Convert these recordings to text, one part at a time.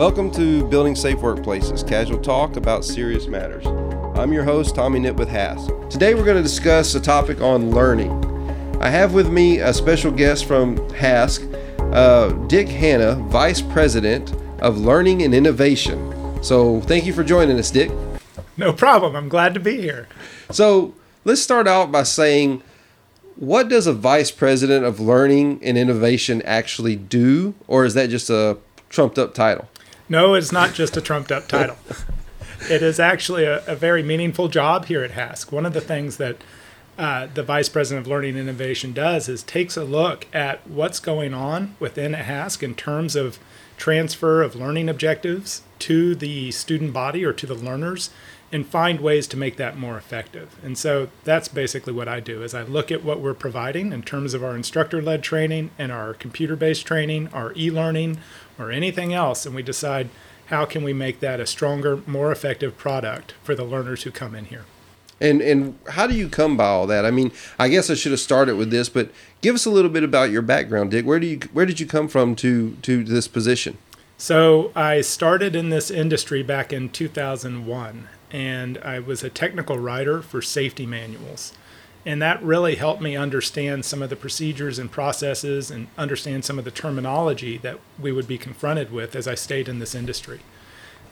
Welcome to Building Safe Workplaces, casual talk about serious matters. I'm your host, Tommy Knit with HASC. Today we're going to discuss a topic on learning. I have with me a special guest from HASC, uh, Dick Hanna, Vice President of Learning and Innovation. So thank you for joining us, Dick. No problem. I'm glad to be here. So let's start out by saying, what does a Vice President of Learning and Innovation actually do, or is that just a trumped up title? No, it's not just a trumped up title. it is actually a, a, very meaningful job here at HASC. One of the things that uh, the Vice President of Learning Innovation does is takes a look at what's going on within HASC in terms of transfer of learning objectives to the student body or to the learners and find ways to make that more effective. And so that's basically what I do is I look at what we're providing in terms of our instructor-led training and our computer-based training, our e-learning, or anything else, and we decide how can we make that a stronger, more effective product for the learners who come in here. And and how do you come by all that? I mean, I guess I should have started with this, but give us a little bit about your background, Dick. Where do you where did you come from to to this position? So I started in this industry back in 2001, and I was a technical writer for safety manuals. And that really helped me understand some of the procedures and processes and understand some of the terminology that we would be confronted with as I stayed in this industry.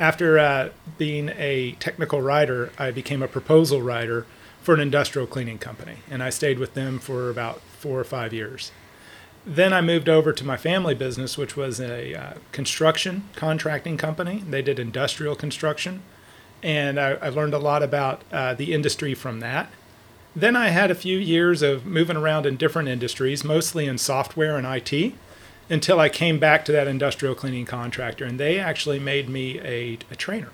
After uh, being a technical writer, I became a proposal writer for an industrial cleaning company, and I stayed with them for about four or five years. Then I moved over to my family business, which was a uh, construction contracting company. They did industrial construction, and I, I learned a lot about uh, the industry from that. Then I had a few years of moving around in different industries, mostly in software and IT, until I came back to that industrial cleaning contractor, and they actually made me a, a trainer.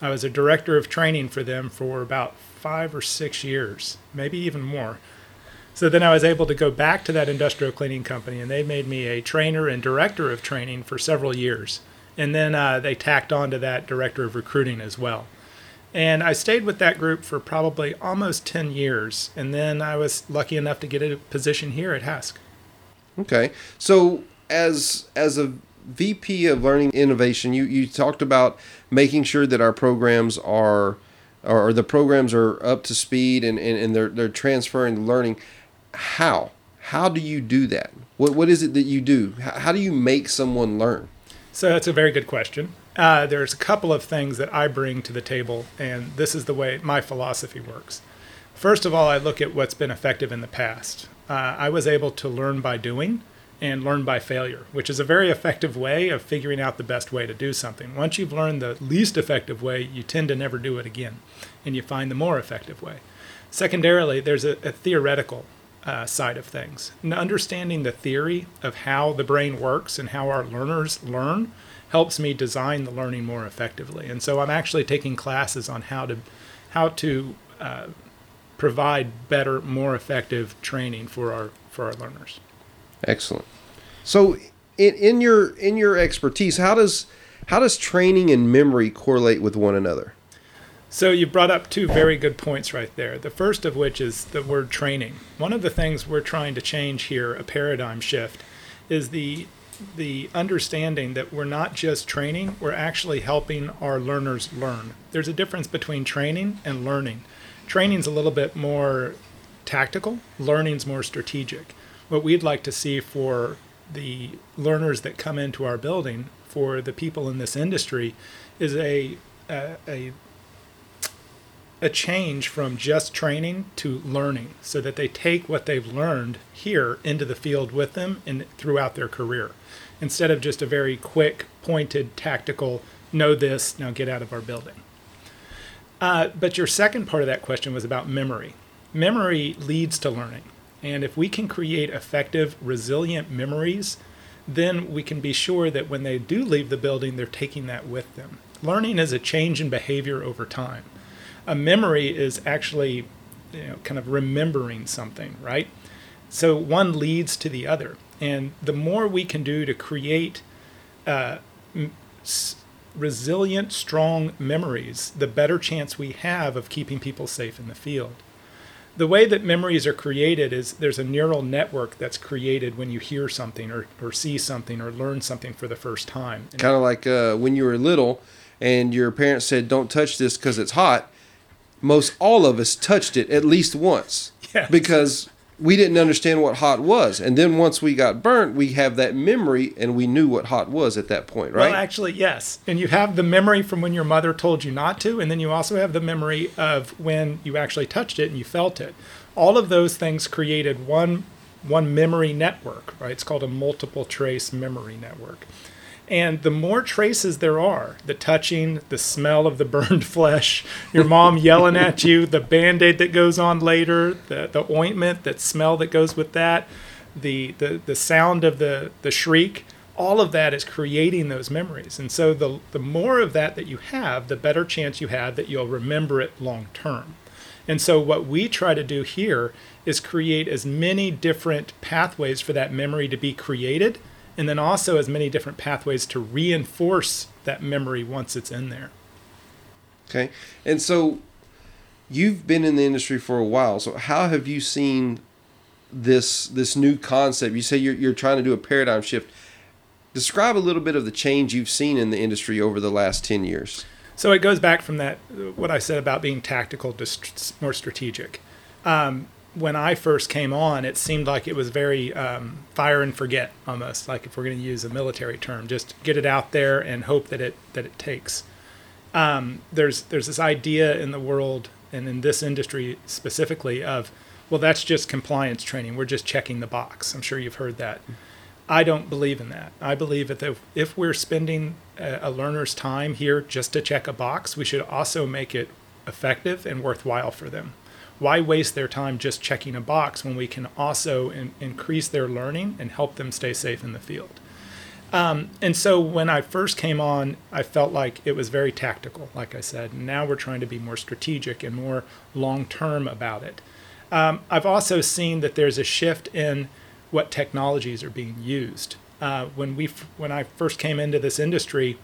I was a director of training for them for about five or six years, maybe even more. So then I was able to go back to that industrial cleaning company, and they made me a trainer and director of training for several years. And then uh, they tacked on to that director of recruiting as well. And I stayed with that group for probably almost 10 years. And then I was lucky enough to get a position here at HASC. Okay. So, as, as a VP of Learning Innovation, you, you talked about making sure that our programs are, or the programs are up to speed and, and, and they're, they're transferring the learning. How? How do you do that? What, what is it that you do? How, how do you make someone learn? So, that's a very good question. Uh, there's a couple of things that I bring to the table, and this is the way my philosophy works. First of all, I look at what's been effective in the past. Uh, I was able to learn by doing and learn by failure, which is a very effective way of figuring out the best way to do something. Once you've learned the least effective way, you tend to never do it again, and you find the more effective way. Secondarily, there's a, a theoretical uh, side of things. And understanding the theory of how the brain works and how our learners learn helps me design the learning more effectively. And so I'm actually taking classes on how to how to uh, provide better, more effective training for our for our learners. Excellent. So in, in your in your expertise, how does how does training and memory correlate with one another? So you brought up two very good points right there. The first of which is the word training. One of the things we're trying to change here, a paradigm shift, is the the understanding that we're not just training, we're actually helping our learners learn. There's a difference between training and learning. Training's a little bit more tactical, learning's more strategic. What we'd like to see for the learners that come into our building, for the people in this industry, is a, a, a a change from just training to learning so that they take what they've learned here into the field with them and throughout their career instead of just a very quick, pointed, tactical, know this, now get out of our building. Uh, but your second part of that question was about memory. Memory leads to learning. And if we can create effective, resilient memories, then we can be sure that when they do leave the building, they're taking that with them. Learning is a change in behavior over time. A memory is actually you know, kind of remembering something, right? So one leads to the other. And the more we can do to create uh, s- resilient, strong memories, the better chance we have of keeping people safe in the field. the way that memories are created is there's a neural network that's created when you hear something or, or see something or learn something for the first time. Kind of like uh, when you were little and your parents said, don't touch this because it's hot. Most all of us touched it at least once Yes. because we didn't understand what hot was. And then once we got burnt, we have that memory and we knew what hot was at that point, right? Well, actually, yes. And you have the memory from when your mother told you not to, and then you also have the memory of when you actually touched it and you felt it. All of those things created one one memory network, right? It's called a multiple trace memory network. And the more traces there are, the touching, the smell of the burned flesh, your mom yelling at you, the band aid that goes on later, the, the ointment, that smell that goes with that, the, the, the sound of the, the shriek, all of that is creating those memories. And so the, the more of that that you have, the better chance you have that you'll remember it long term. And so what we try to do here is create as many different pathways for that memory to be created and then also as many different pathways to reinforce that memory once it's in there. Okay. And so you've been in the industry for a while. So how have you seen this this new concept? You say you're you're trying to do a paradigm shift. Describe a little bit of the change you've seen in the industry over the last 10 years. So it goes back from that what I said about being tactical to st- more strategic. Um, when I first came on, it seemed like it was very um, fire and forget almost, like if we're going to use a military term, just get it out there and hope that it that it takes. Um, there's there's this idea in the world and in this industry specifically of, well, that's just compliance training. We're just checking the box. I'm sure you've heard that. I don't believe in that. I believe that if, we're spending a learner's time here just to check a box, we should also make it effective and worthwhile for them. Why waste their time just checking a box when we can also in, increase their learning and help them stay safe in the field? Um, and so when I first came on, I felt like it was very tactical, like I said. Now we're trying to be more strategic and more long term about it. Um, I've also seen that there's a shift in what technologies are being used. Uh, when we f- when I first came into this industry,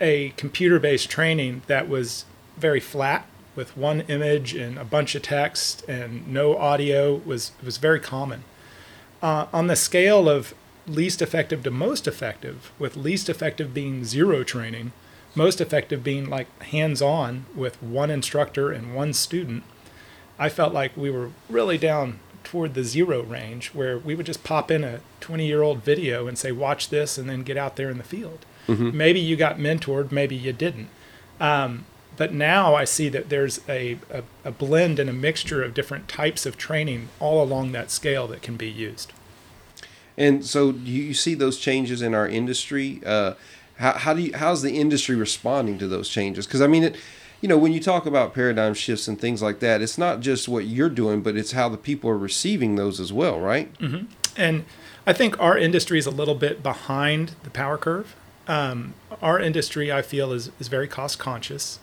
a computer-based training that was very flat with one image and a bunch of text and no audio was was very common. Uh, on the scale of least effective to most effective, with least effective being zero training, most effective being like hands-on with one instructor and one student, I felt like we were really down toward the zero range where we would just pop in a 20 year old video and say, watch this, and then get out there in the field. Maybe you got mentored, maybe you didn't. Um, but now I see that there's a, a, a blend and a mixture of different types of training all along that scale that can be used. And so do you see those changes in our industry? Uh, how, how do you, how's the industry responding to those changes? Because I mean, it, you know, when you talk about paradigm shifts and things like that, it's not just what you're doing, but it's how the people are receiving those as well, right? And I think our industry is a little bit behind the power curve. Um, our industry, I feel, is, is very cost conscious.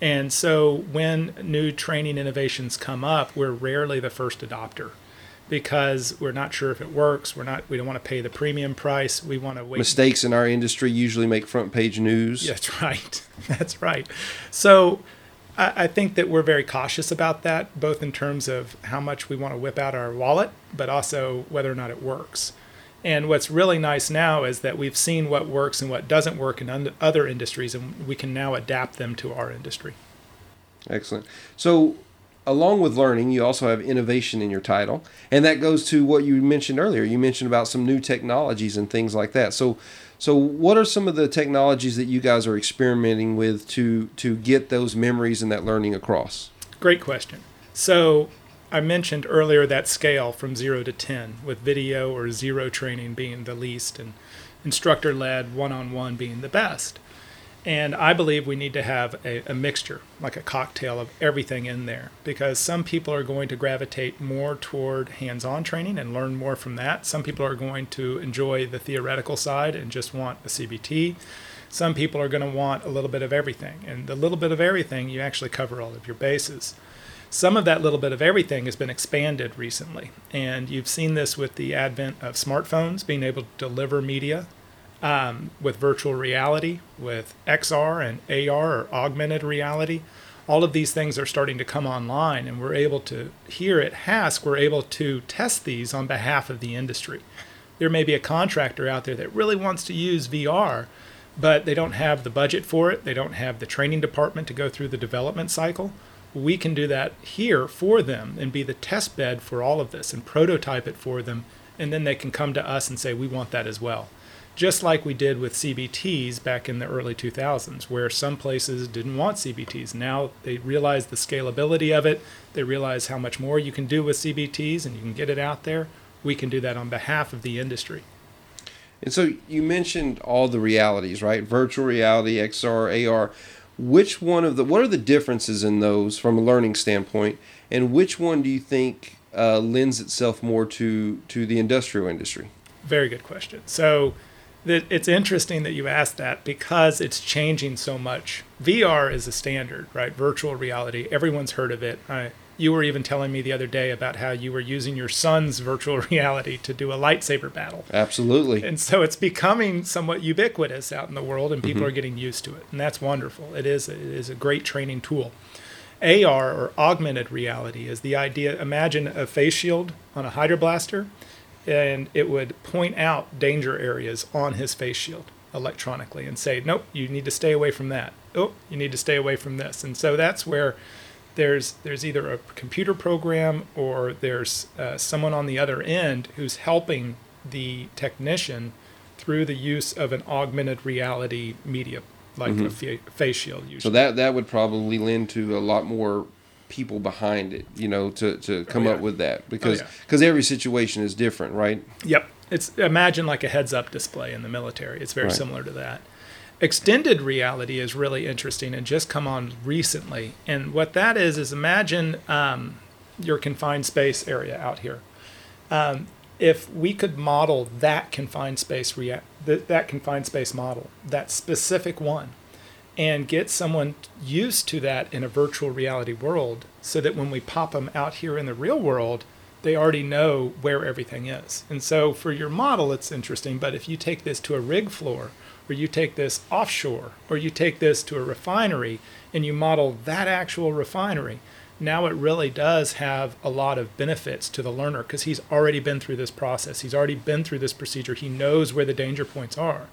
And so when new training innovations come up, we're rarely the first adopter because we're not sure if it works. We're not, we don't want to pay the premium price. We want to wait. Mistakes in our industry usually make front page news. That's right. That's right. So I, I think that we're very cautious about that, both in terms of how much we want to whip out our wallet, but also whether or not it works. And what's really nice now is that we've seen what works and what doesn't work in other industries, and we can now adapt them to our industry. Excellent. So, along with learning, you also have innovation in your title, and that goes to what you mentioned earlier. You mentioned about some new technologies and things like that. So, so what are some of the technologies that you guys are experimenting with to to get those memories and that learning across? Great question. So I mentioned earlier that scale from zero to 10, with video or zero training being the least and instructor led one on one being the best. And I believe we need to have a, a, mixture, like a cocktail of everything in there, because some people are going to gravitate more toward hands on training and learn more from that. Some people are going to enjoy the theoretical side and just want a CBT. Some people are going to want a little bit of everything. And the little bit of everything, you actually cover all of your bases some of that little bit of everything has been expanded recently. And you've seen this with the advent of smartphones being able to deliver media um, with virtual reality, with XR and AR or augmented reality. all of these things are starting to come online, and we're able to, here at HASC, we're able to test these on behalf of the industry. There may be a contractor out there that really wants to use VR, but they don't have the budget for it, they don't have the training department to go through the development cycle. We can do that here for them and be the test bed for all of this and prototype it for them, and then they can come to us and say, We want that as well just like we did with CBTs back in the early 2000s, where some places didn't want CBTs. Now they realize the scalability of it, they realize how much more you can do with CBTs and you can get it out there. We can do that on behalf of the industry. And so you mentioned all the realities, right? Virtual reality, XR, AR. Which one of the, what are the differences in those from a learning standpoint? And which one do you think uh, lends itself more to, to the industrial industry? Very good question. So, it's interesting that you asked that because it's changing so much. VR is a standard, right? Virtual reality. Everyone's heard of it. I, you were even telling me the other day about how you were using your son's virtual reality to do a lightsaber battle. Absolutely. And so it's becoming somewhat ubiquitous out in the world, and people mm-hmm. are getting used to it, and that's wonderful. It is. It is a great training tool. AR or augmented reality is the idea. Imagine a face shield on a hydroblaster and it would point out danger areas on his face shield electronically and say, nope, you need to stay away from that. Oh, you need to stay away from this. And so that's where there's there's either a computer program or there's uh, someone on the other end who's helping the technician through the use of an augmented reality media like mm-hmm. a fa- face shield. Usually. So that that would probably lend to a lot more people behind it, you know, to, to come oh, yeah. up with that because because oh, yeah. every situation is different, right? Yep. It's imagine like a heads up display in the military. It's very right. similar to that. Extended reality is really interesting and just come on recently. And what that is is imagine um, your confined space area out here. Um, if we could model that confined space rea- that, that confined space model, that specific one, and get someone used to that in a virtual reality world so that when we pop them out here in the real world, they already know where everything is. And so for your model, it's interesting. But if you take this to a rig floor, or you take this offshore, or you take this to a refinery and you model that actual refinery, now it really does have a lot of benefits to the learner because he's already been through this process. He's already been through this procedure. He knows where the danger points are.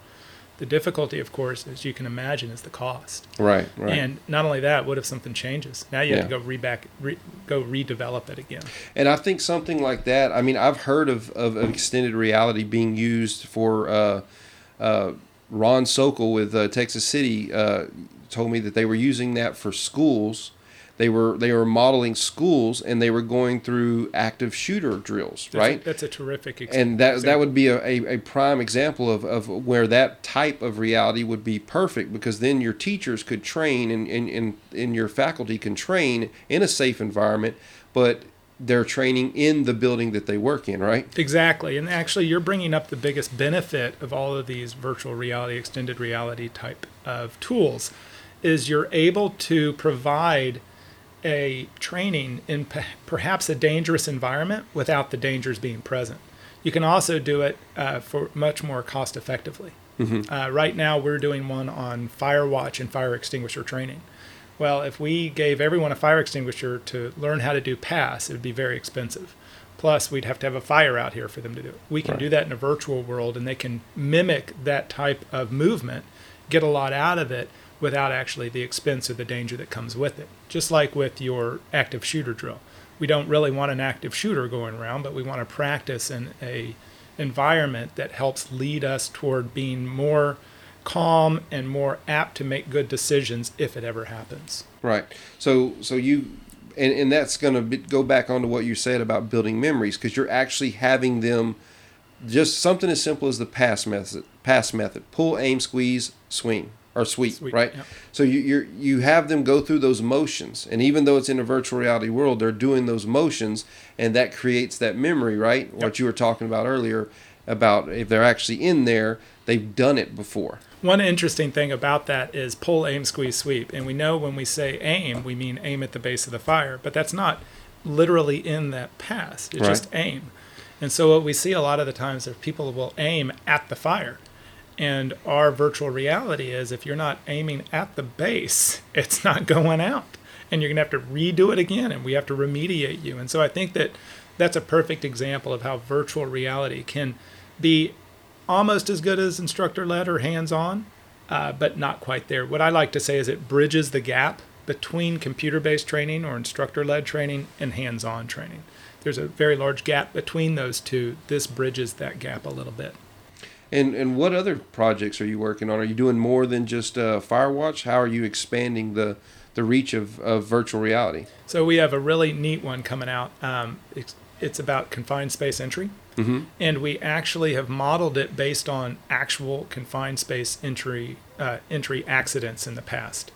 The difficulty, of course, as you can imagine, is the cost. Right, right. And not only that, what if something changes? Now you yeah. have to go re back, re, go redevelop it again. And I think something like that. I mean, I've heard of, of extended reality being used for. Uh, uh, Ron Sokol with uh, Texas City uh, told me that they were using that for schools they were they were modeling schools and they were going through active shooter drills, that's right? A, that's a terrific example. And that that would be a, a, a, prime example of, of where that type of reality would be perfect because then your teachers could train and, and, and, and your faculty can train in a safe environment, but they're training in the building that they work in, right? Exactly. And actually, you're bringing up the biggest benefit of all of these virtual reality, extended reality type of tools is you're able to provide – a training in perhaps a dangerous environment without the dangers being present. You can also do it uh, for much more cost effectively. Mm-hmm. Uh, right now, we're doing one on fire watch and fire extinguisher training. Well, if we gave everyone a fire extinguisher to learn how to do pass, it would be very expensive. Plus, we'd have to have a fire out here for them to do it. We can right. do that in a virtual world, and they can mimic that type of movement, get a lot out of it, without actually the expense or the danger that comes with it. Just like with your active shooter drill. We don't really want an active shooter going around, but we want to practice in a environment that helps lead us toward being more calm and more apt to make good decisions if it ever happens. Right. So so you and, and that's going to go back onto what you said about building memories because you're actually having them just something as simple as the pass method pass method pull aim squeeze swing or sweep, sweep right? Yep. So you you you have them go through those motions, and even though it's in a virtual reality world, they're doing those motions, and that creates that memory, right? Yep. What you were talking about earlier about if they're actually in there, they've done it before. One interesting thing about that is pull, aim, squeeze, sweep, and we know when we say aim, we mean aim at the base of the fire, but that's not literally in that pass. It's right. just aim. And so what we see a lot of the times is people will aim at the fire and our virtual reality is if you're not aiming at the base, it's not going out. and you're going to have to redo it again and we have to remediate you. And so I think that that's a perfect example of how virtual reality can be almost as good as instructor led or hands on, uh, but not quite there. What I like to say is it bridges the gap between computer based training or instructor led training and hands on training. There's a very large gap between those two. This bridges that gap a little bit. And and what other projects are you working on? Are you doing more than just uh, Firewatch? How are you expanding the the reach of, of virtual reality? So we have a really neat one coming out. Um, it's, it's about confined space entry. Mm-hmm. and we actually have modeled it based on actual confined space entry uh, entry accidents in the past.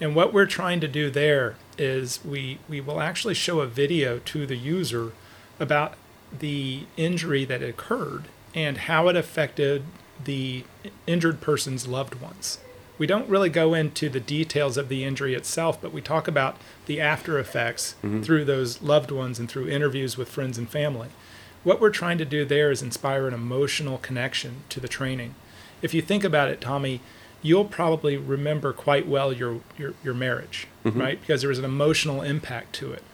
And what we're trying to do there is we we will actually show a video to the user about the injury that occurred and how it affected the injured person's loved ones. We don't really go into the details of the injury itself, but we talk about the after effects Mhm. through those loved ones and through interviews with friends and family. What we're trying to do there is inspire an emotional connection to the training. If you think about it, Tommy, you'll probably remember quite well your your, your marriage, Mhm. right? Because there was an emotional impact to it.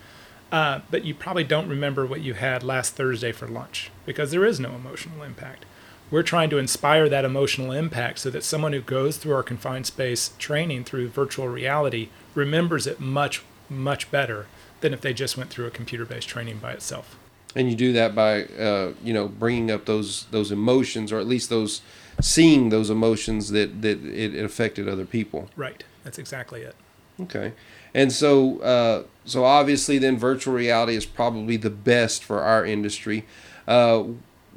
Uh, but you probably don't remember what you had last Thursday for lunch because there is no emotional impact. We're trying to inspire that emotional impact so that someone who goes through our confined space training through virtual reality remembers it much, much better than if they just went through a computer based training by itself. And you do that by uh, you know bringing up those those emotions, or at least those seeing those emotions that that it, it affected other people. Right. That's exactly it. Okay, and so uh, so obviously then virtual reality is probably the best for our industry. Uh,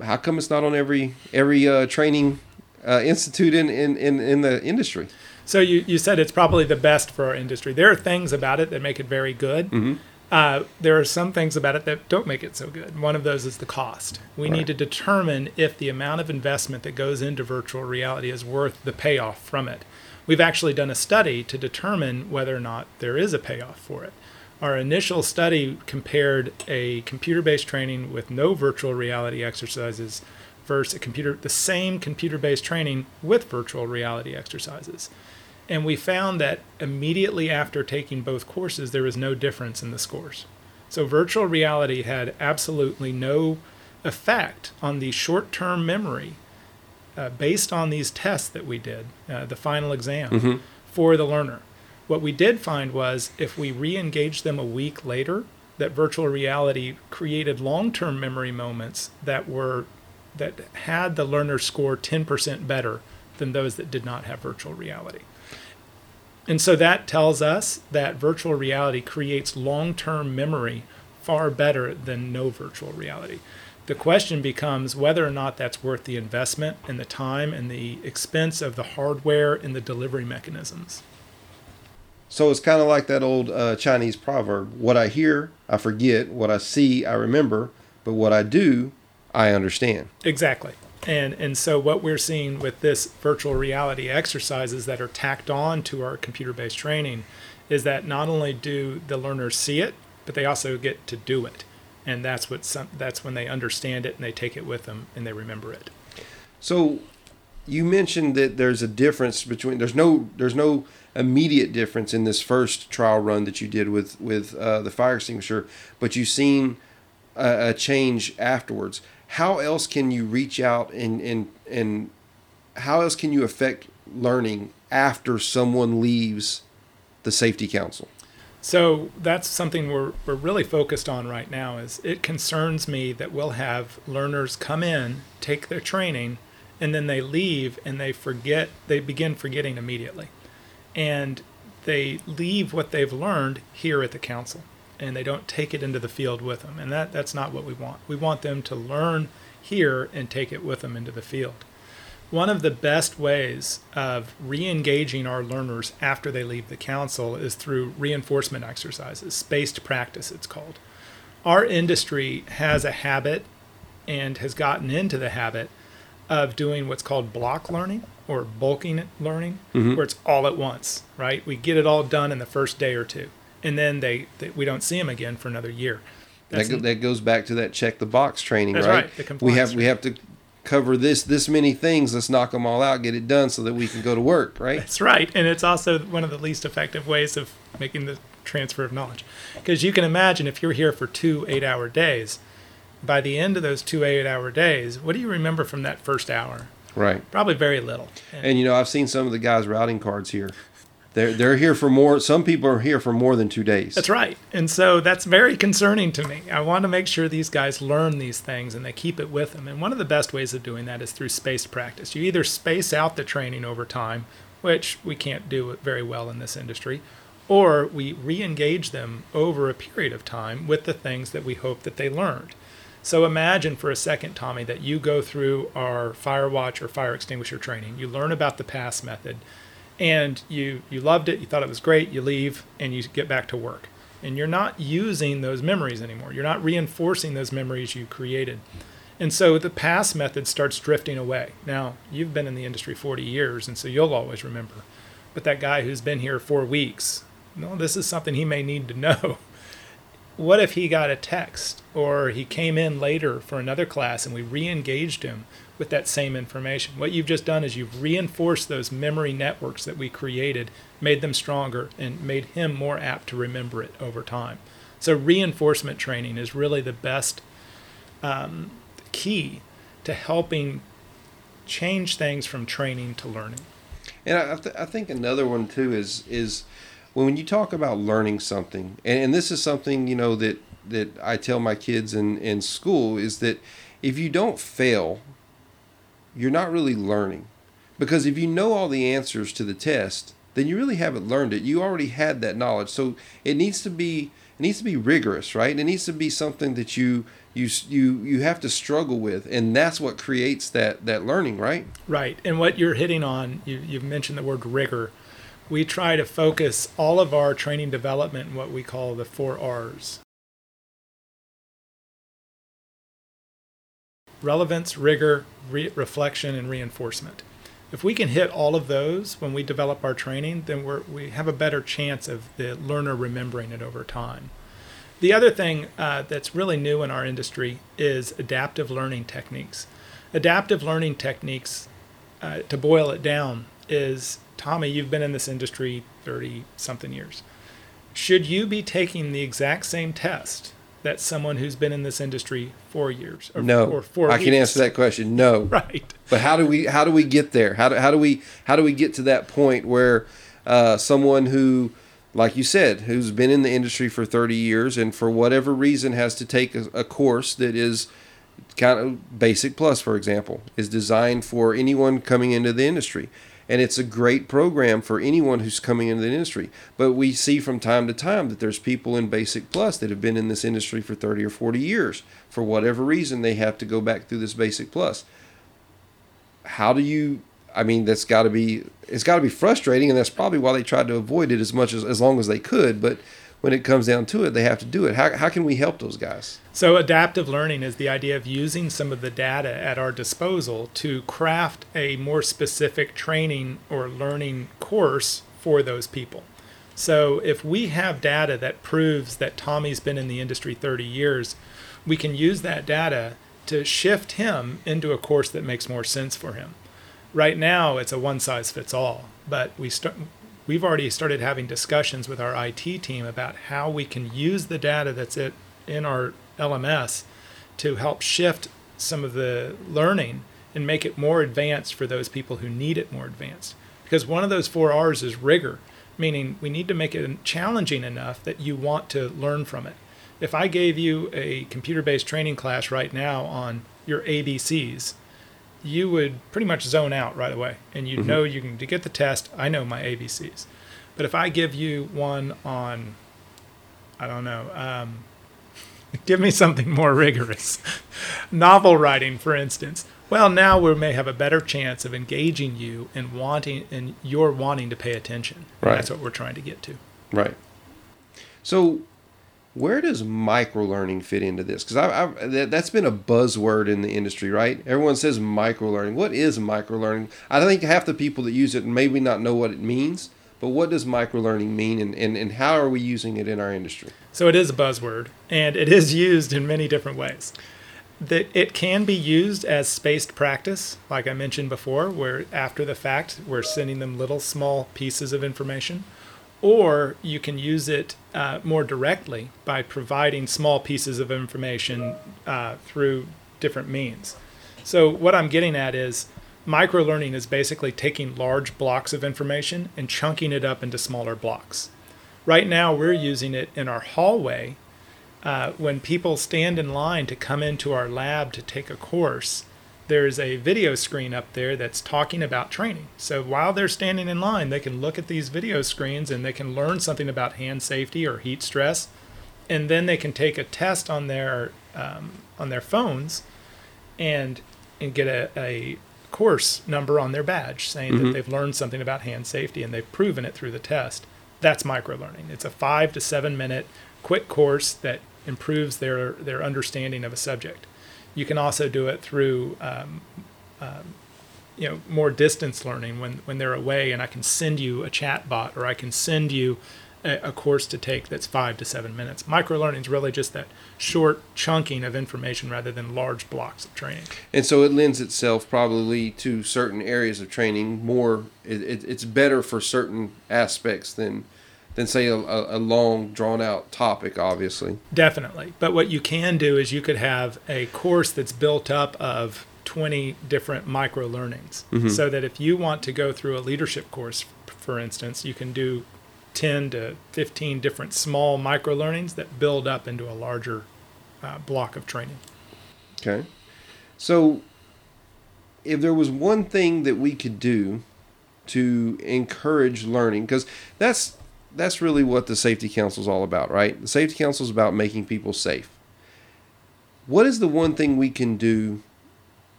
how come it's not on every every uh, training uh, institute in, in, in, in the industry? So you, you said it's probably the best for our industry. There are things about it that make it very good. Mm-hmm. Uh, there are some things about it that don't make it so good. One of those is the cost. We Right. need to determine if the amount of investment that goes into virtual reality is worth the payoff from it. We've actually done a study to determine whether or not there is a payoff for it. Our initial study compared a computer-based training with no virtual reality exercises versus a computer the same computer-based training with virtual reality exercises. And we found that immediately after taking both courses, there was no difference in the scores. So virtual reality had absolutely no effect on the short term memory uh, based on these tests that we did, uh, the final exam Mhm. for the learner. What we did find was if we re engaged them a week later, that virtual reality created long term memory moments that were that had the learner score 10% better than those that did not have virtual reality. And so that tells us that virtual reality creates long term memory far better than no virtual reality. The question becomes whether or not that's worth the investment and the time and the expense of the hardware and the delivery mechanisms. So it's kind of like that old uh, Chinese proverb: "What I hear, I forget; what I see, I remember; but what I do, I understand." Exactly. And and so what we're seeing with this virtual reality exercises that are tacked on to our computer-based training is that not only do the learners see it, but they also get to do it. And that's what some, that's when they understand it and they take it with them and they remember it. So you mentioned that there's a difference between there's no there's no immediate difference in this first trial run that you did with with uh, the fire extinguisher, but you've seen a, a change afterwards. How else can you reach out and and and how else can you affect learning after someone leaves the safety council? So that's something we're, we're really focused on right now is it concerns me that we'll have learners come in, take their training, and then they leave and they forget they begin forgetting immediately. And they leave what they've learned here at the council and they don't take it into the field with them. And that, that's not what we want. We want them to learn here and take it with them into the field. One of the best ways of re engaging our learners after they leave the council is through reinforcement exercises, spaced practice, it's called. Our industry has a habit and has gotten into the habit of doing what's called block learning or bulking learning, Mhm. where it's all at once, right? We get it all done in the first day or two, and then they, they we don't see them again for another year. That, go- that goes back to that check the box training, right? right, the we have we have to cover this this many things. Let's knock them all out, get it done, so that we can go to work, right? That's right, and it's also one of the least effective ways of making the transfer of knowledge. Because you can imagine if you're here for two eight hour days, by the end of those two eight hour days, what do you remember from that first hour? Right. Probably very little. And you know, I've seen some of the guys' routing cards here. They're they're here for more. Some people are here for more than two days. That's right. And so that's very concerning to me. I want to make sure these guys learn these things and they keep it with them. And one of the best ways of doing that is through spaced practice. You either space out the training over time, which we can't do very well in this industry, or we re-engage them over a period of time with the things that we hope that they learned. So imagine for a second, Tommy, that you go through our fire watch or fire extinguisher training. You learn about the pass method and you you loved it, you thought it was great, you leave and you get back to work. And you're not using those memories anymore. You're not reinforcing those memories you created. And so the pass method starts drifting away. Now, you've been in the industry 40 years, and so you'll always remember. But that guy who's been here four weeks, no, this is something he may need to know. What if he got a text or he came in later for another class and we re engaged him with that same information. What you've just done is you've reinforced those memory networks that we created, made them stronger, and made him more apt to remember it over time. So, reinforcement training is really the best um, key to helping change things from training to learning. And I, th- I think another one too is is when you talk about learning something, and, and this is something you know that that I tell my kids in in school is that if you don't fail you're not really learning. Because if you know all the answers to the test, then you really haven't learned it. You already had that knowledge. So it needs to be it needs to be rigorous, right? It needs to be something that you you you you have to struggle with, and that's what creates that that learning, right? Right. And what you're hitting on, you you've mentioned the word rigor. We try to focus all of our training development in what we call the four R's. Relevance, rigor, re- reflection, and reinforcement. If we can hit all of those when we develop our training, then we have a better chance of the learner remembering it over time. The other thing uh, that's really new in our industry is adaptive learning techniques. Adaptive learning techniques, uh, to boil it down, is Tommy, you've been in this industry 30 something years. Should you be taking the exact same test that someone who's been in this industry four years or, no. or four i weeks. can answer that question. No. Right. But how do we how do we get there? How do, how do we how do we get to that point where uh, someone who like you said who's been in the industry for 30 years and for whatever reason has to take a, a course that is kind of basic plus for example is designed for anyone coming into the industry and it's a great program for anyone who's coming into the industry. But we see from time to time that there's people in Basic Plus that have been in this industry for 30 or 40 years. For whatever reason, they have to go back through this Basic Plus. How do you? I mean, that's got to be it's got to be frustrating, and that's probably why they tried to avoid it as much as as long as they could. But when it comes down to it, they have to do it. How, how can we help those guys? So, adaptive learning is the idea of using some of the data at our disposal to craft a more specific training or learning course for those people. So, if we have data that proves that Tommy's been in the industry 30 years, we can use that data to shift him into a course that makes more sense for him. Right now, it's a one size fits all, but we start we've already started having discussions with our IT team about how we can use the data that's in our LMS to help shift some of the learning and make it more advanced for those people who need it more advanced. Because one of those four R's is rigor, meaning we need to make it challenging enough that you want to learn from it. If I gave you a computer based training class right now on your ABCs, you would pretty much zone out right away and you mm-hmm. know you can to get the test i know my abcs but if i give you one on i don't know um, give me something more rigorous novel writing for instance well now we may have a better chance of engaging you and wanting and you're wanting to pay attention. Right. That's what we're trying to get to. Right. So where does micro learning fit into this? Because I, I, that's been a buzzword in the industry, right? Everyone says micro learning. What is micro learning? I think half the people that use it maybe not know what it means, but what does micro learning mean and, and, and how are we using it in our industry? So it is a buzzword and it is used in many different ways. That it can be used as spaced practice, like I mentioned before, where after the fact we're sending them little small pieces of information or you can use it uh, more directly by providing small pieces of information uh, through different means. So, what I'm getting at is micro learning is basically taking large blocks of information and chunking it up into smaller blocks. Right now, we're using it in our hallway uh, when people stand in line to come into our lab to take a course there's a video screen up there that's talking about training. So while they're standing in line, they can look at these video screens and they can learn something about hand safety or heat stress, and then they can take a test on their um, on their phones, and and get a, a course number on their badge saying mm-hmm. that they've learned something about hand safety and they've proven it through the test. That's micro learning. It's a five to seven minute quick course that improves their their understanding of a subject. You can also do it through um, um, you know more distance learning when when they're away, and I can send you a chat bot or I can send you a, a course to take that's five to seven minutes. Micro learning is really just that short chunking of information rather than large blocks of training. And so it lends itself probably to certain areas of training more. It, it, it's better for certain aspects than than say a, a long drawn out topic obviously. Definitely. But what you can do is you could have a course that's built up of 20 different micro learnings mm-hmm. so that if you want to go through a leadership course for instance you can do 10 to 15 different small micro learnings that build up into a larger uh, block of training. Okay. So if there was one thing that we could do to encourage learning because that's that's really what the safety council is all about, right? The safety council is about making people safe. What is the one thing we can do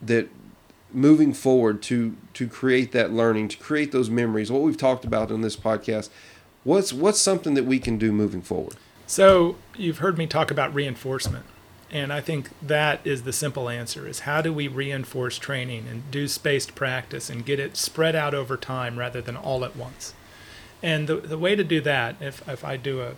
that moving forward to to create that learning, to create those memories, what we've talked about in this podcast, what's what's something that we can do moving forward? So, you've heard me talk about reinforcement. And I think that is the simple answer is how do we reinforce training and do spaced practice and get it spread out over time rather than all at once? And the, the way to do that, if, if I do a,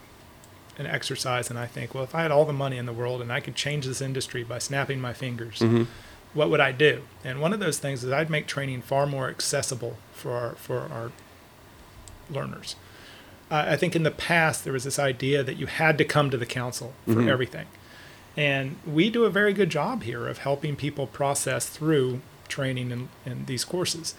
an exercise and I think, well, if I had all the money in the world and I could change this industry by snapping my fingers, mm-hmm. what would I do? And one of those things is I'd make training far more accessible for our, for our learners. Uh, I think in the past there was this idea that you had to come to the council for mm-hmm. everything. And we do a very good job here of helping people process through training in, in these courses.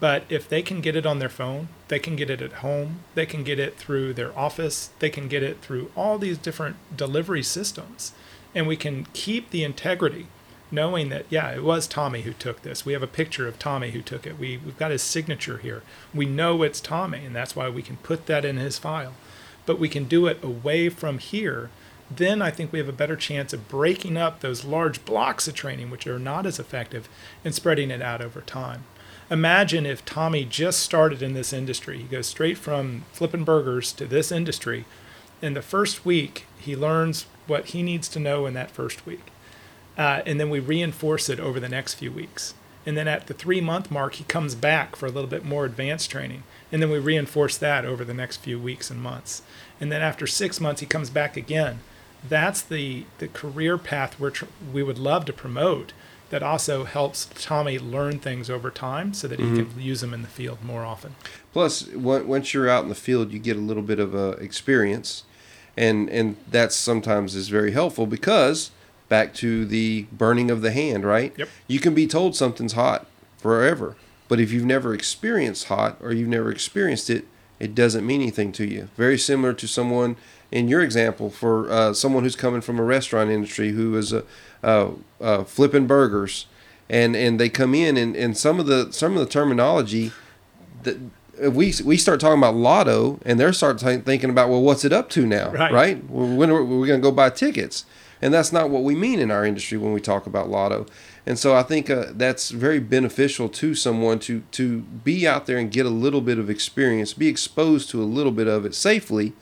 But if they can get it on their phone, they can get it at home, they can get it through their office, they can get it through all these different delivery systems. And we can keep the integrity knowing that, yeah, it was Tommy who took this. We have a picture of Tommy who took it. We, we've got his signature here. We know it's Tommy, and that's why we can put that in his file. But we can do it away from here. Then I think we have a better chance of breaking up those large blocks of training, which are not as effective, and spreading it out over time imagine if Tommy just started in this industry. He goes straight from flipping burgers to this industry. In the first week, he learns what he needs to know in that first week. Uh, and then we reinforce it over the next few weeks. And then at the three month mark, he comes back for a little bit more advanced training. And then we reinforce that over the next few weeks and months. And then after six months, he comes back again. That's the, the career path we're tr- we would love to promote that also helps Tommy learn things over time so that he mm-hmm. can use them in the field more often. Plus, once you're out in the field, you get a little bit of uh, experience, and and that sometimes is very helpful because back to the burning of the hand, right? Yep. You can be told something's hot forever, but if you've never experienced hot or you've never experienced it, it doesn't mean anything to you. Very similar to someone in your example for uh, someone who's coming from a restaurant industry who is a uh, uh, flipping burgers, and and they come in and, and some of the some of the terminology that we we start talking about LOTO and they're start t- thinking about well what's it up to now? Right, right? when are we going to go buy tickets. And that's not what we mean in our industry when we talk about LOTO. And so I think uh, that's very beneficial to someone to to be out there and get a little bit of experience be exposed to a little bit of it safely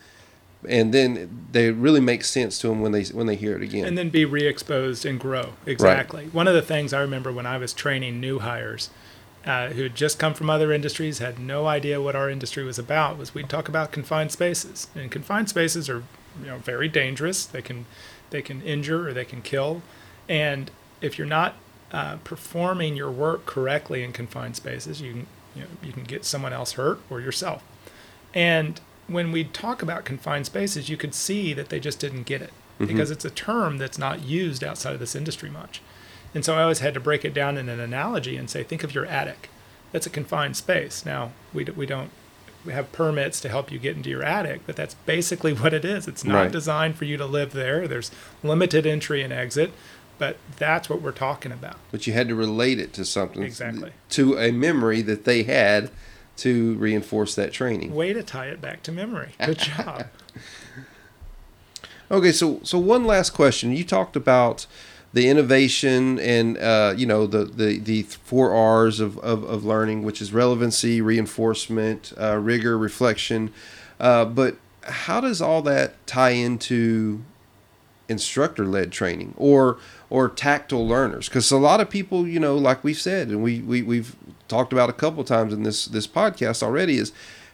and then they really make sense to them when they when they hear it again. And then be re-exposed and grow. Exactly. Right. One of the things I remember when I was training new hires uh, who had just come from other industries, had no idea what our industry was about, was we'd talk about confined spaces. And confined spaces are you know very dangerous. They can they can injure or they can kill. And if you're not uh, performing your work correctly in confined spaces, you can you know you can get someone else hurt or yourself. And when we talk about confined spaces, you could see that they just didn't get it mm-hmm. because it's a term that's not used outside of this industry much. And so I always had to break it down in an analogy and say, think of your attic. That's a confined space. Now, we, d- we don't we have permits to help you get into your attic, but that's basically what it is. It's not Right. designed for you to live there. There's limited entry and exit, but that's what we're talking about. But you had to relate it to something. Exactly. To a memory that they had to reinforce that training. Way to tie it back to memory. Good job. Okay, so so one last question. You talked about the innovation and uh, you know the, the the four R's of, of, of learning, which is relevancy, reinforcement, uh, rigor, reflection. Uh, but how does all that tie into instructor led training or or tactile learners? Because a lot of people, you know, like we've said, and we, we we've talked about a couple times in this this podcast already, is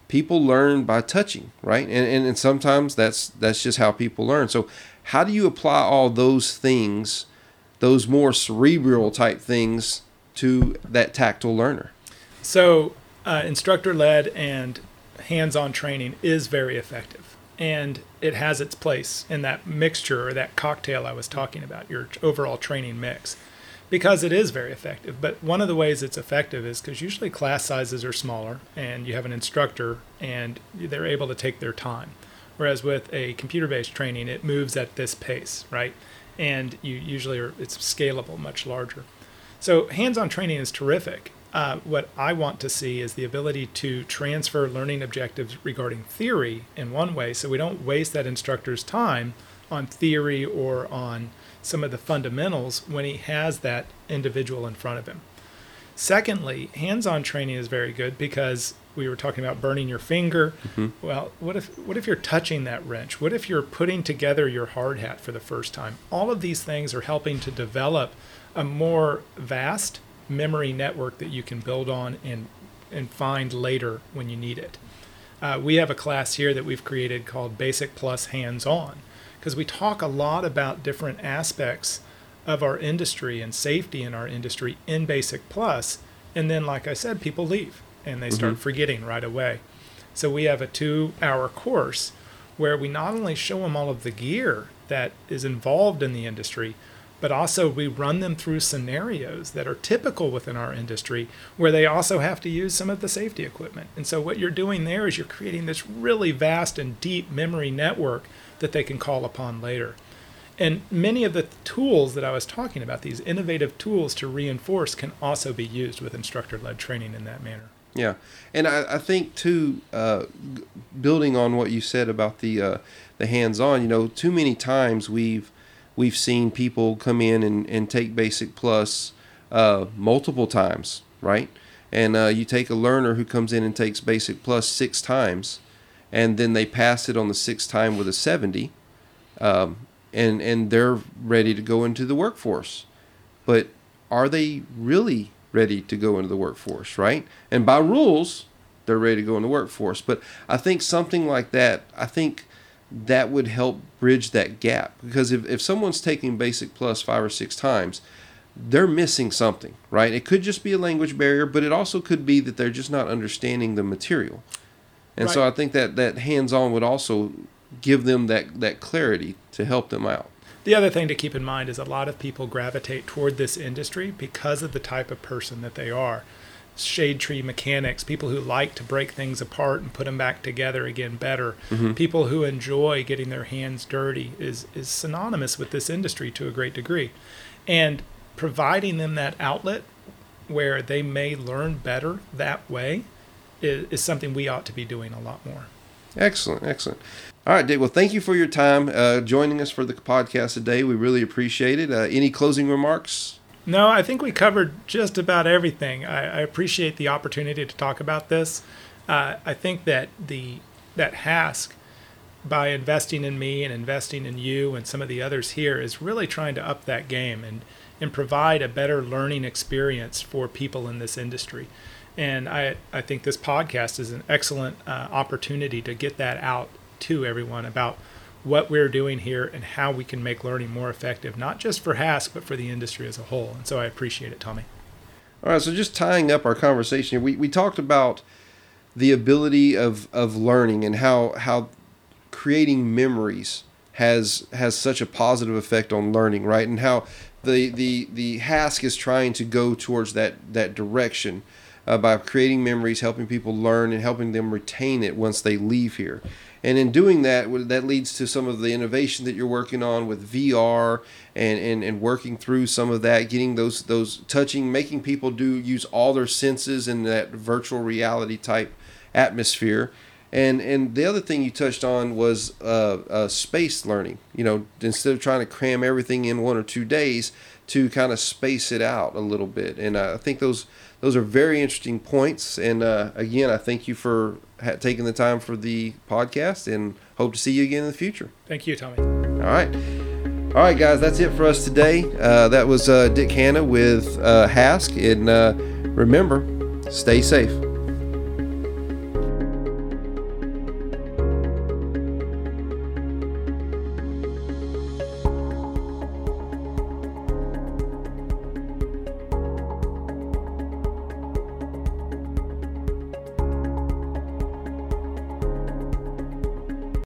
people learn by touching, right? And, and and sometimes that's that's just how people learn. So how do you apply all those things, those more cerebral type things, to that tactile learner? So, uh, instructor led and hands on training is very effective. And it has its place in that mixture or that cocktail I was talking about, your overall training mix, because it is very effective. But one of the ways it's effective is because usually class sizes are smaller and you have an instructor and they're able to take their time. Whereas with a computer based training, it moves at this pace, right? And you usually are, it's scalable, much larger. So hands-on training is terrific. Uh, what I want to see is the ability to transfer learning objectives regarding theory in one way, so we don't waste that instructor's time on theory or on some of the fundamentals when he has that individual in front of him. Secondly, hands-on training is very good because we were talking about burning your finger. Well, what if what if you're touching that wrench? What if you're putting together your hard hat for the first time? All of these things are helping to develop a more vast memory network that you can build on and and find later when you need it. Uh, we have a class here that we've created called Basic Plus Hands On because we talk a lot about different aspects of our industry and safety in our industry in Basic Plus, and then, like I said, people leave and they start mm-hmm. forgetting right away. So we have a two-hour course where we not only show them all of the gear that is involved in the industry, but also we run them through scenarios that are typical within our industry where they also have to use some of the safety equipment. And so what you're doing there is you're creating this really vast and deep memory network that they can call upon later. And many of the tools that I was talking about, these innovative tools to reinforce, can also be used with instructor led training in that manner. Yeah, and I, I think too, uh, building on what you said about the uh, the hands on, you know, too many times we've we've seen people come in and, and take Basic Plus uh, multiple times, right? And uh, you take a learner who comes in and takes Basic Plus six times, and then they pass it on the sixth time with a seventy, um, and and they're ready to go into the workforce, but are they really ready to go into the workforce, right? And by rules, they're ready to go in the workforce. But I think something like that, I think that would help bridge that gap. Because if, if someone's taking Basic Plus five or six times, they're missing something, right? It could just be a language barrier, but it also could be that they're just not understanding the material. And so I think that that hands-on would also give them that, that clarity to help them out. The other thing to keep in mind is a lot of people gravitate toward this industry because of the type of person that they are. Shade tree mechanics, people who like to break things apart and put them back together again better, mm-hmm. people who enjoy getting their hands dirty is, is synonymous with this industry to a great degree. And providing them that outlet where they may learn better that way is, is something we ought to be doing a lot more. Excellent, excellent. All right, Dave. Well, thank you for your time uh, joining us for the podcast today. We really appreciate it. Uh, any closing remarks? No, I think we covered just about everything. I, I appreciate the opportunity to talk about this. Uh, I think that the that HASC, by investing in me and investing in you and some of the others here, is really trying to up that game and and provide a better learning experience for people in this industry. And I I think this podcast is an excellent uh, opportunity to get that out to everyone about what we're doing here and how we can make learning more effective, not just for HASC, but for the industry as a whole. And so I appreciate it, Tommy. All right. So just tying up our conversation, we we talked about the ability of of learning and how how creating memories has has such a positive effect on learning, right? And how the the the HASC is trying to go towards that that direction uh, by creating memories, helping people learn, and helping them retain it once they leave here. And in doing that, that leads to some of the innovation that you're working on with VR and, and, and working through some of that, getting those those touching, making people do use all their senses in that virtual reality type atmosphere. And and the other thing you touched on was uh, uh, space learning. You know, instead of trying to cram everything in one or two days, to kind of space it out a little bit. And I think those those are very interesting points. And uh, again, I thank you for ha- taking the time for the podcast, and hope to see you again in the future. Thank you, Tommy. All right. All right, guys, that's it for us today. Uh, that was uh, Dick Hanna with uh, HASC. And uh, remember, stay safe.